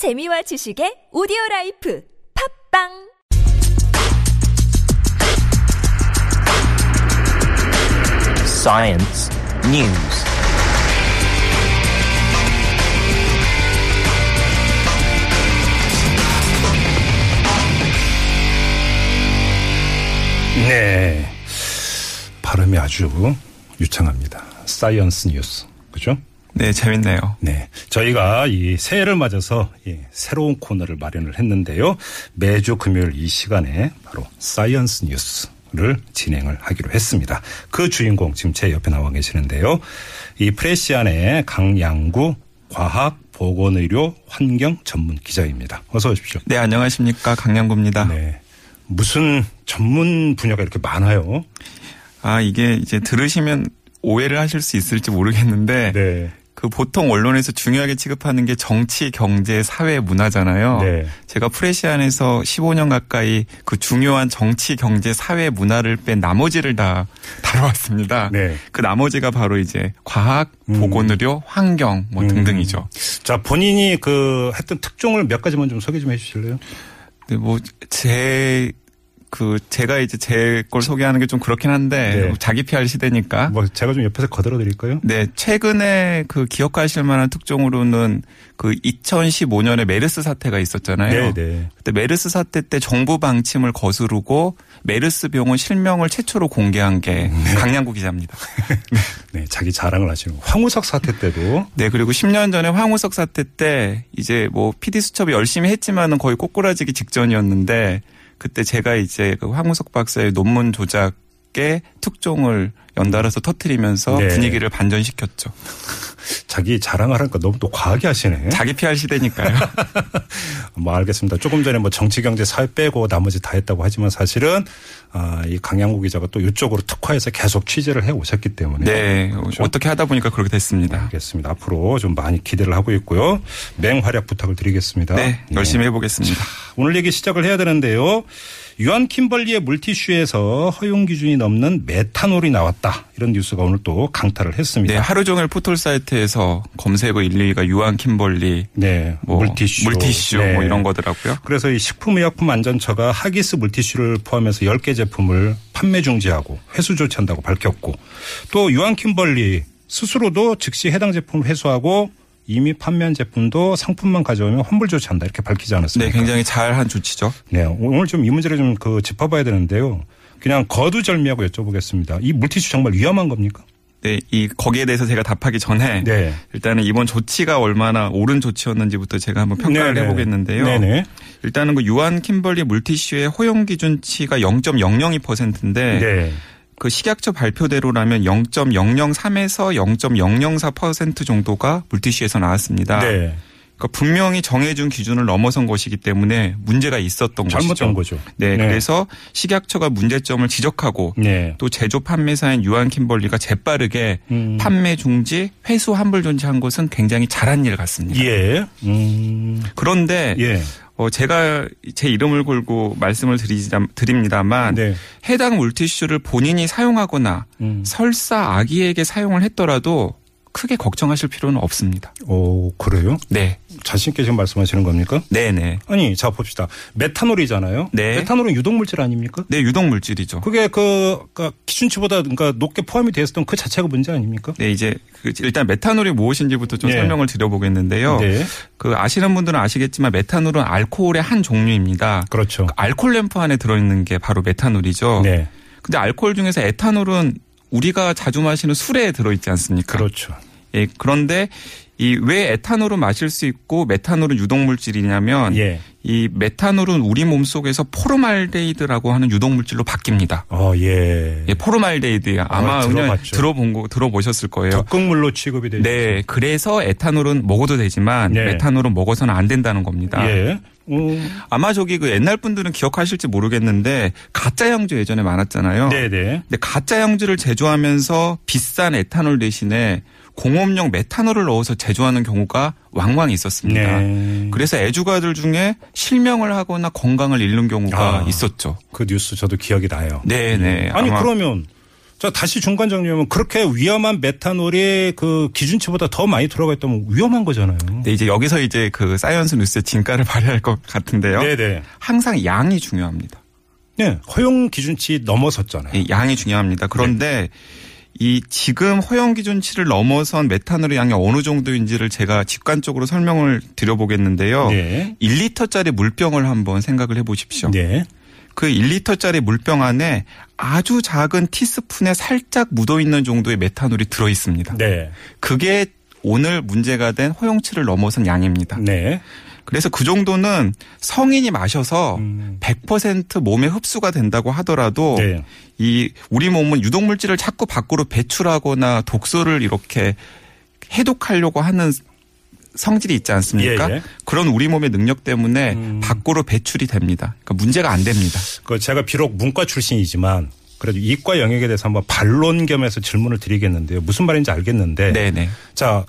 재미와 지식의 오디오 라이프 팝빵 Science News. 네. 발음이 아주 유창합니다. 사이언스 뉴스. 그죠? 네, 재밌네요. 네. 저희가 이 새해를 맞아서 이 새로운 코너를 마련을 했는데요. 매주 금요일 이 시간에 바로 사이언스 뉴스를 진행을 하기로 했습니다. 그 주인공 지금 제 옆에 나와 계시는데요. 이 프레시안의 강양구 과학 보건의료 환경 전문 기자입니다. 어서 오십시오. 네, 안녕하십니까. 강양구입니다. 네. 무슨 전문 분야가 이렇게 많아요? 아, 이게 이제 들으시면 오해를 하실 수 있을지 모르겠는데 네. 그 보통 언론에서 중요하게 취급하는 게 정치, 경제, 사회, 문화잖아요. 네. 제가 프레시안에서 15년 가까이 그 중요한 정치, 경제, 사회, 문화를 뺀 나머지를 다 다뤄왔습니다. 네. 그 나머지가 바로 이제 과학, 보건의료, 환경 뭐 등등이죠. 자, 본인이 그 했던 특종을 몇 가지만 좀 소개 좀 해 주실래요? 네, 뭐, 제, 그, 제가 이제 제 걸 소개하는 게 좀 그렇긴 한데, 네. 자기 PR 시대니까. 뭐 제가 좀 옆에서 거들어 드릴까요? 네, 최근에 그 기억하실 만한 특종으로는 그 2015년에 메르스 사태가 있었잖아요. 네, 네. 그때 메르스 사태 때 정부 방침을 거스르고 메르스 병원 실명을 최초로 공개한 게 강양구 기자입니다. 네, 자기 자랑을 하시는 거. 황우석 사태 때도 네, 그리고 10년 전에 황우석 사태 때 이제 뭐 PD 수첩이 열심히 했지만은 거의 꼬꾸라지기 직전이었는데 그때 제가 이제 그 황우석 박사의 논문 조작의 특종을 연달아서 터트리면서 네. 분위기를 반전시켰죠. 자기 자랑하라니까 너무 또 과하게 하시네. 자기 PR 시대니까요. 뭐 알겠습니다. 조금 전에 뭐 정치, 경제, 사회 빼고 나머지 다 했다고 하지만 사실은 아, 이 강양구 기자가 또 이쪽으로 특화해서 계속 취재를 해 오셨기 때문에. 네, 그렇죠? 어떻게 하다 보니까 그렇게 됐습니다. 알겠습니다. 앞으로 좀 많이 기대를 하고 있고요. 맹활약 부탁을 드리겠습니다. 네, 열심히 해보겠습니다. 오늘 얘기 시작을 해야 되는데요. 유한 킴벌리의 물티슈에서 허용 기준이 넘는 메탄올이 나왔다. 이런 뉴스가 오늘 또 강타를 했습니다. 네, 하루 종일 포털 사이트에서 검색어 1, 2위가 유한 킴벌리, 네, 뭐 물티슈. 물티슈 네. 뭐 이런 거더라고요. 그래서 이 식품의약품안전처가 하기스 물티슈를 포함해서 10개 제품을 판매 중지하고 회수 조치한다고 밝혔고 또 유한 킴벌리 스스로도 즉시 해당 제품을 회수하고 이미 판매한 제품도 상품만 가져오면 환불 조치한다 이렇게 밝히지 네, 않았습니까? 굉장히 잘한 조치죠. 네, 오늘 좀 이 문제를 좀 그 짚어봐야 되는데요. 그냥 거두절미하고 여쭤보겠습니다. 이 물티슈 정말 위험한 겁니까? 네, 이 거기에 대해서 제가 답하기 전에 네. 일단은 이번 조치가 얼마나 옳은 조치였는지부터 제가 한번 평가를 네네. 해보겠는데요. 네네. 일단은 그 유한 킴벌리 물티슈의 허용 기준치가 0.002%인데 네. 그 식약처 발표대로라면 0.003에서 0.004% 정도가 물티슈에서 나왔습니다. 네. 그러니까 분명히 정해준 기준을 넘어선 것이기 때문에 문제가 있었던 잘못된 것이죠. 거죠. 네, 그래서 식약처가 문제점을 지적하고 네. 또 제조 판매사인 유한 킴벌리가 재빠르게 음. 판매 중지, 회수 환불 존치한 것은 굉장히 잘한 일 같습니다. 예. 음. 그런데 예. 어, 제가 제 이름을 걸고 말씀을 드리자, 드립니다만 네. 해당 물티슈를 본인이 사용하거나 음. 설사 아기에게 사용을 했더라도 크게 걱정하실 필요는 없습니다. 오, 그래요? 네. 자신있게 지금 말씀하시는 겁니까? 네네. 아니, 자, 봅시다. 메탄올이잖아요. 네. 메탄올은 유독물질 아닙니까? 네, 유독 물질이죠. 그게 그, 그 기준치보다 그러니까 높게 포함이 되어 있었던 그 자체가 문제 아닙니까? 네, 이제 그 일단 메탄올이 무엇인지부터 좀 네. 설명을 드려보겠는데요. 네. 그 아시는 분들은 아시겠지만 메탄올은 알코올의 한 종류입니다. 그렇죠. 그 알코올 램프 안에 들어있는 게 바로 메탄올이죠. 네. 근데 알코올 중에서 에탄올은 우리가 자주 마시는 술에 들어있지 않습니까? 그렇죠. 예, 그런데 이 왜 에탄올은 마실 수 있고 메탄올은 유독 물질이냐면 예. 이 메탄올은 우리 몸 속에서 포름알데히드라고 하는 유독 물질로 바뀝니다. 어, 예. 예, 포름알데히드 아마 아, 그냥 들어봤죠. 들어본 거 들어보셨을 거예요. 독극물로 취급이 되죠. 네, 그래서 에탄올은 먹어도 되지만 네. 메탄올은 먹어서는 안 된다는 겁니다. 예. 음, 아마 저기 그 옛날 분들은 기억하실지 모르겠는데 가짜 양주 예전에 많았잖아요. 네네. 근데 가짜 양주를 제조하면서 비싼 에탄올 대신에 공업용 메탄올을 넣어서 제 조하는 경우가 왕왕 있었습니다. 네. 그래서 애주가들 중에 실명을 하거나 건강을 잃는 경우가 아. 있었죠. 그 뉴스 저도 기억이 나요. 네 네. 아니, 아마 그러면 자, 다시 중간 정리하면 그렇게 위험한 메탄올이 그 기준치보다 더 많이 들어가 있다면 위험한 거잖아요. 네, 이제 여기서 이제 그 사이언스 뉴스의 진가를 발휘할 것 같은데요. 네 네. 항상 양이 중요합니다. 네. 허용 기준치 넘어섰잖아요. 이 양이 중요합니다. 그런데 이 지금 허용 기준치를 넘어선 메탄올의 양이 어느 정도인지를 제가 직관적으로 설명을 드려보겠는데요. 네. 1리터짜리 물병을 한번 생각을 해보십시오. 네. 그 1리터짜리 물병 안에 아주 작은 티스푼에 살짝 묻어 있는 정도의 메탄올이 들어 있습니다. 네. 그게 오늘 문제가 된 허용치를 넘어선 양입니다. 네. 그래서 그 정도는 성인이 마셔서 음. 100% 몸에 흡수가 된다고 하더라도 네. 이 우리 몸은 유독 물질을 자꾸 밖으로 배출하거나 독소를 이렇게 해독하려고 하는 성질이 있지 않습니까? 예, 예. 그런 우리 몸의 능력 때문에 음. 밖으로 배출이 됩니다. 그러니까 문제가 안 됩니다. 그 제가 비록 문과 출신이지만 그래도 이과 영역에 대해서 한번 반론 겸해서 질문을 드리겠는데요. 무슨 말인지 알겠는데. 네네. 자,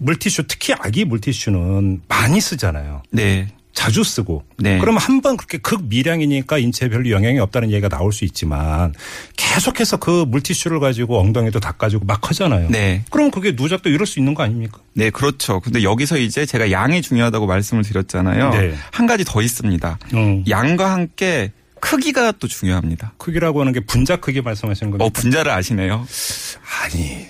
물티슈 특히 아기 물티슈는 많이 쓰잖아요. 네. 자주 쓰고. 네. 그러면 한 번 그렇게 극미량이니까 인체에 별로 영향이 없다는 얘기가 나올 수 있지만 계속해서 그 물티슈를 가지고 엉덩이도 닦아주고 막 하잖아요. 네. 그럼 그게 누적도 이럴 수 있는 거 아닙니까? 네, 그렇죠. 근데 여기서 이제 제가 양이 중요하다고 말씀을 드렸잖아요. 네. 한 가지 더 있습니다. 음. 양과 함께 크기가 또 중요합니다. 크기라고 하는 게 분자 크기 말씀하시는 겁니까? 어, 분자를 아시네요? 아니,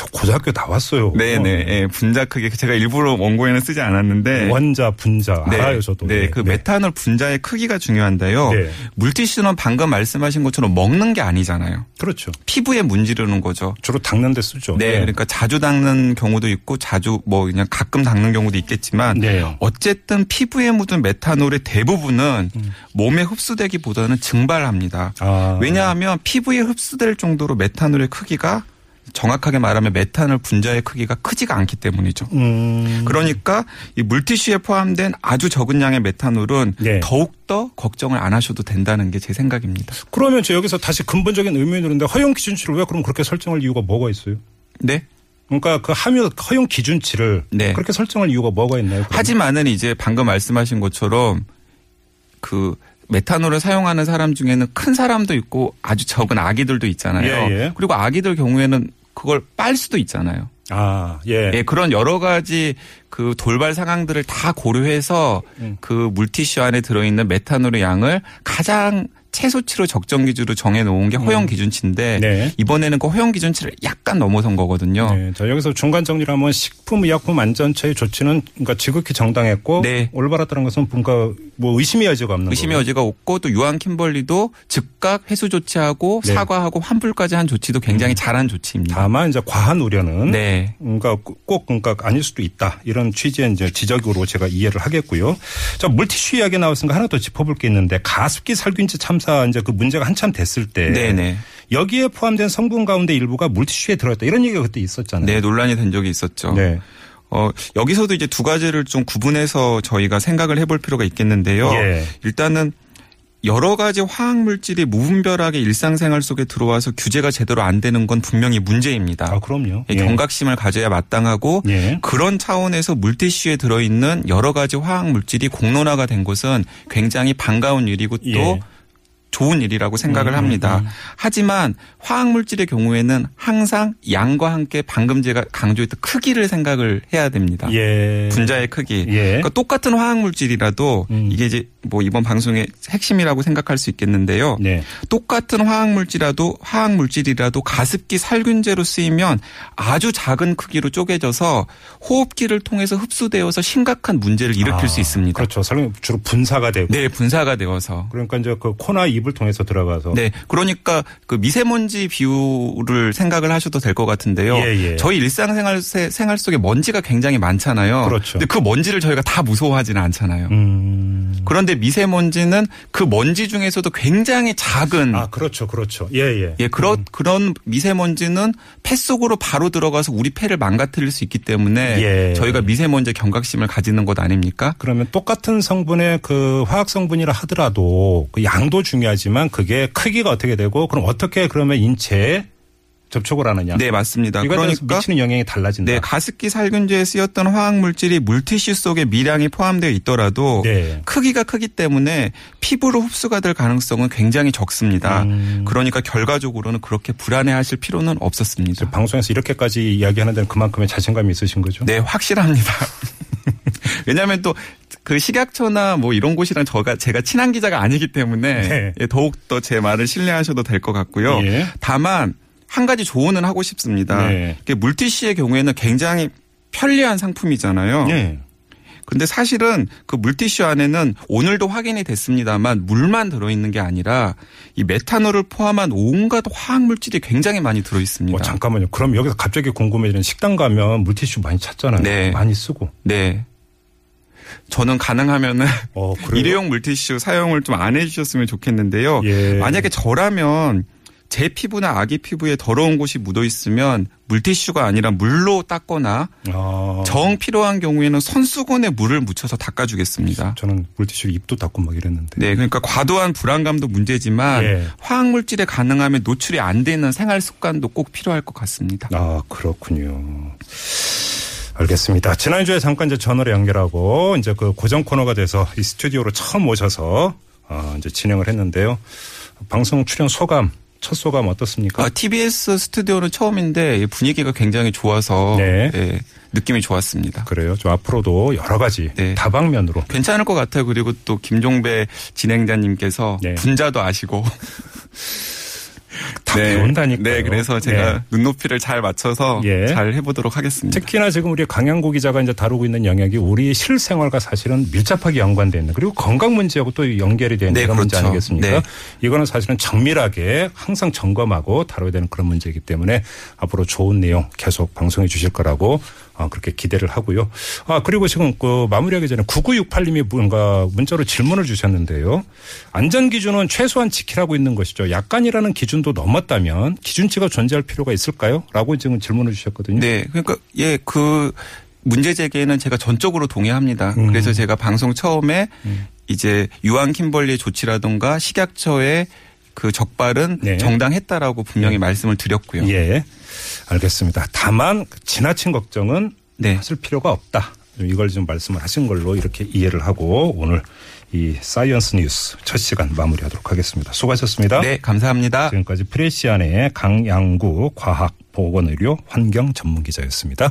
저 고등학교 나왔어요. 네네. 예, 분자 크기. 제가 일부러 원고에는 쓰지 않았는데. 원자, 분자 네. 알아요, 저도. 네, 그 메탄올 분자의 크기가 중요한데요. 네. 물티슈는 방금 말씀하신 것처럼 먹는 게 아니잖아요. 그렇죠. 피부에 문지르는 거죠. 주로 닦는 데 쓰죠. 네, 그러니까 자주 닦는 경우도 있고 자주 뭐 그냥 가끔 닦는 경우도 있겠지만 네. 어쨌든 피부에 묻은 메탄올의 대부분은 몸에 흡수되기보다는 증발합니다. 아. 왜냐하면 피부에 흡수될 정도로 메탄올의 크기가 정확하게 말하면 메탄올 분자의 크기가 크지가 않기 때문이죠. 음. 그러니까 이 물티슈에 포함된 아주 적은 양의 메탄올은 네. 더욱더 걱정을 안 하셔도 된다는 게 제 생각입니다. 그러면 저 여기서 다시 근본적인 의문이 드는데 허용 기준치를 왜 그럼 그렇게 설정할 이유가 뭐가 있어요? 네. 그러니까 그 함유 허용 기준치를 네. 그렇게 설정할 이유가 뭐가 있나요? 그러면? 하지만은 이제 방금 말씀하신 것처럼 그 메탄올을 사용하는 사람 중에는 큰 사람도 있고 아주 적은 아기들도 있잖아요. 예, 예. 그리고 아기들 경우에는 그걸 빨 수도 있잖아요. 아, 예. 예, 그런 여러 가지 그 돌발 상황들을 다 고려해서 음. 그 물티슈 안에 들어있는 메탄올의 양을 가장 최소치로 적정 기준으로 정해 놓은 게 허용 기준치인데 음. 네. 이번에는 그 허용 기준치를 약간 넘어선 거거든요. 네, 자 여기서 중간 정리를 하면 식품의약품안전처의 조치는 그러니까 지극히 정당했고 네. 올바랐다는 것은 뭔가 뭐 의심의 여지가 없는 의심의 거고. 여지가 없고 또 유한 킴벌리도 즉각 회수 조치하고 네. 음. 사과하고 환불까지 한 조치도 굉장히 잘한 조치입니다. 다만 이제 과한 우려는 네. 그러니까 꼭 그러니까 아닐 수도 있다 이런 취지의 이제 지적으로 제가 이해를 하겠고요. 자 물티슈 이야기 나왔으니까 하나 더 짚어볼 게 있는데 가습기 살균제 참사 이제 그 문제가 한참 됐을 때 네네. 여기에 포함된 성분 가운데 일부가 물티슈에 들어있다 이런 얘기가 그때 있었잖아요. 네, 논란이 된 적이 있었죠. 네. 어, 여기서도 이제 두 가지를 좀 구분해서 저희가 생각을 해볼 필요가 있겠는데요. 예. 일단은 여러 가지 화학 물질이 무분별하게 일상생활 속에 들어와서 규제가 제대로 안 되는 건 분명히 문제입니다. 아 그럼요. 예, 경각심을 가져야 마땅하고 예. 그런 차원에서 물티슈에 들어 있는 여러 가지 화학 물질이 공론화가 된 것은 굉장히 반가운 일이고 또 예. 좋은 일이라고 생각을 음, 합니다. 하지만 화학 물질의 경우에는 항상 양과 함께 방금 제가 강조했던 크기를 생각을 해야 됩니다. 예. 분자의 크기. 예. 그러니까 똑같은 화학 물질이라도 음. 이게 이제 뭐 이번 방송의 핵심이라고 생각할 수 있겠는데요. 네. 똑같은 화학 물질이라도 화학 물질이라도 가습기 살균제로 쓰이면 아주 작은 크기로 쪼개져서 호흡기를 통해서 흡수되어서 심각한 문제를 일으킬 아, 수 있습니다. 그렇죠. 설령 주로 분사가 되고. 네, 분사가 되어서. 그러니까 이제 그 코나 입을 통해서 들어가서. 네, 그러니까 그 미세먼지 비율을 생각을 하셔도 될 것 같은데요. 예, 예. 저희 일상생활 세- 생활 속에 먼지가 굉장히 많잖아요. 그렇죠. 근데 그 먼지를 저희가 다 무서워하지는 않잖아요. 음. 그런데 미세먼지는 그 먼지 중에서도 굉장히 작은 아, 그렇죠. 그렇죠. 예, 예. 예, 그런 그런 미세먼지는 폐 속으로 바로 들어가서 우리 폐를 망가뜨릴 수 있기 때문에 예. 저희가 미세먼지 경각심을 가지는 것 아닙니까? 그러면 똑같은 성분의 그 화학 성분이라 하더라도 그 양도 중요 하지만 그게 크기가 어떻게 되고 그럼 어떻게 그러면 인체에 접촉을 하느냐. 네, 맞습니다. 그러니까 미치는 영향이 달라진다. 네, 가습기 살균제에 쓰였던 화학 물질이 물티슈 속에 미량이 포함되어 있더라도 네. 크기가 크기 때문에 피부로 흡수가 될 가능성은 굉장히 적습니다. 음. 그러니까 결과적으로는 그렇게 불안해하실 필요는 없었습니다. 방송에서 이렇게까지 이야기하는 데는 그만큼의 자신감이 있으신 거죠? 네, 확실합니다. 왜냐하면 또 그 식약처나 뭐 이런 곳이랑 저가 제가 친한 기자가 아니기 때문에 네. 예, 더욱 더 제 말을 신뢰하셔도 될 것 같고요. 예. 다만 한 가지 조언은 하고 싶습니다. 네. 물티슈의 경우에는 굉장히 편리한 상품이잖아요. 예. 근데 사실은 그 물티슈 안에는 오늘도 확인이 됐습니다만 물만 들어있는 게 아니라 이 메탄올을 포함한 온갖 화학 물질이 굉장히 많이 들어있습니다. 어, 잠깐만요. 그럼 여기서 갑자기 궁금해지는 식당 가면 물티슈 많이 찾잖아요. 네. 많이 쓰고. 네. 저는 가능하면은 어? 일회용 물티슈 사용을 좀 안 해주셨으면 좋겠는데요. 예. 만약에 저라면 제 피부나 아기 피부에 더러운 곳이 묻어 있으면 물티슈가 아니라 물로 닦거나 아, 정 필요한 경우에는 손수건에 물을 묻혀서 닦아주겠습니다. 저는 물티슈 입도 닦고 막 이랬는데. 네, 그러니까 과도한 불안감도 문제지만 예. 화학 물질에 가능하면 노출이 안 되는 생활 습관도 꼭 필요할 것 같습니다. 아, 그렇군요. 알겠습니다. 지난주에 잠깐 이제 전화로 연결하고 이제 그 고정 코너가 돼서 이 스튜디오로 처음 오셔서 어, 이제 진행을 했는데요. 방송 출연 소감, 첫 소감 어떻습니까? 아, TBS 스튜디오는 처음인데 분위기가 굉장히 좋아서 네. 예, 느낌이 좋았습니다. 그래요. 좀 앞으로도 여러 가지 네. 다방면으로 괜찮을 것 같아요. 그리고 또 김종배 진행자님께서 네. 분자도 아시고 다 배운다니까요. 네, 그래서 제가 네. 눈높이를 잘 맞춰서 예. 잘 해보도록 하겠습니다. 특히나 지금 우리 강양구 기자가 이제 다루고 있는 영역이 우리 실생활과 사실은 밀접하게 연관돼 있는 그리고 건강 문제하고 또 연결이 되는 네, 그런 문제 그렇죠. 아니겠습니까? 네. 이거는 사실은 정밀하게 항상 점검하고 다뤄야 되는 그런 문제이기 때문에 앞으로 좋은 내용 계속 방송해 주실 거라고 어, 그렇게 기대를 하고요. 아 그리고 지금 그 마무리하기 전에 9968님이 뭔가 문자로 질문을 주셨는데요. 안전 기준은 최소한 지키라고 있는 것이죠. 약간이라는 기준도 넘 었다면 기준치가 존재할 필요가 있을까요? 라고 지금 질문을 주셨거든요. 네, 그러니까 예, 그 문제 제기에는 제가 전적으로 동의합니다. 음. 그래서 제가 방송 처음에 이제 유한 킴벌리의 조치라든가 식약처의 그 적발은 네. 정당했다라고 분명히 말씀을 드렸고요. 예. 알겠습니다. 다만 지나친 걱정은 네. 하실 필요가 없다. 이걸 좀 말씀을 하신 걸로 이렇게 이해를 하고 오늘 이 사이언스 뉴스 첫 시간 마무리하도록 하겠습니다. 수고하셨습니다. 네, 감사합니다. 지금까지 프레시안의 강양구 과학 보건의료 환경 전문기자였습니다.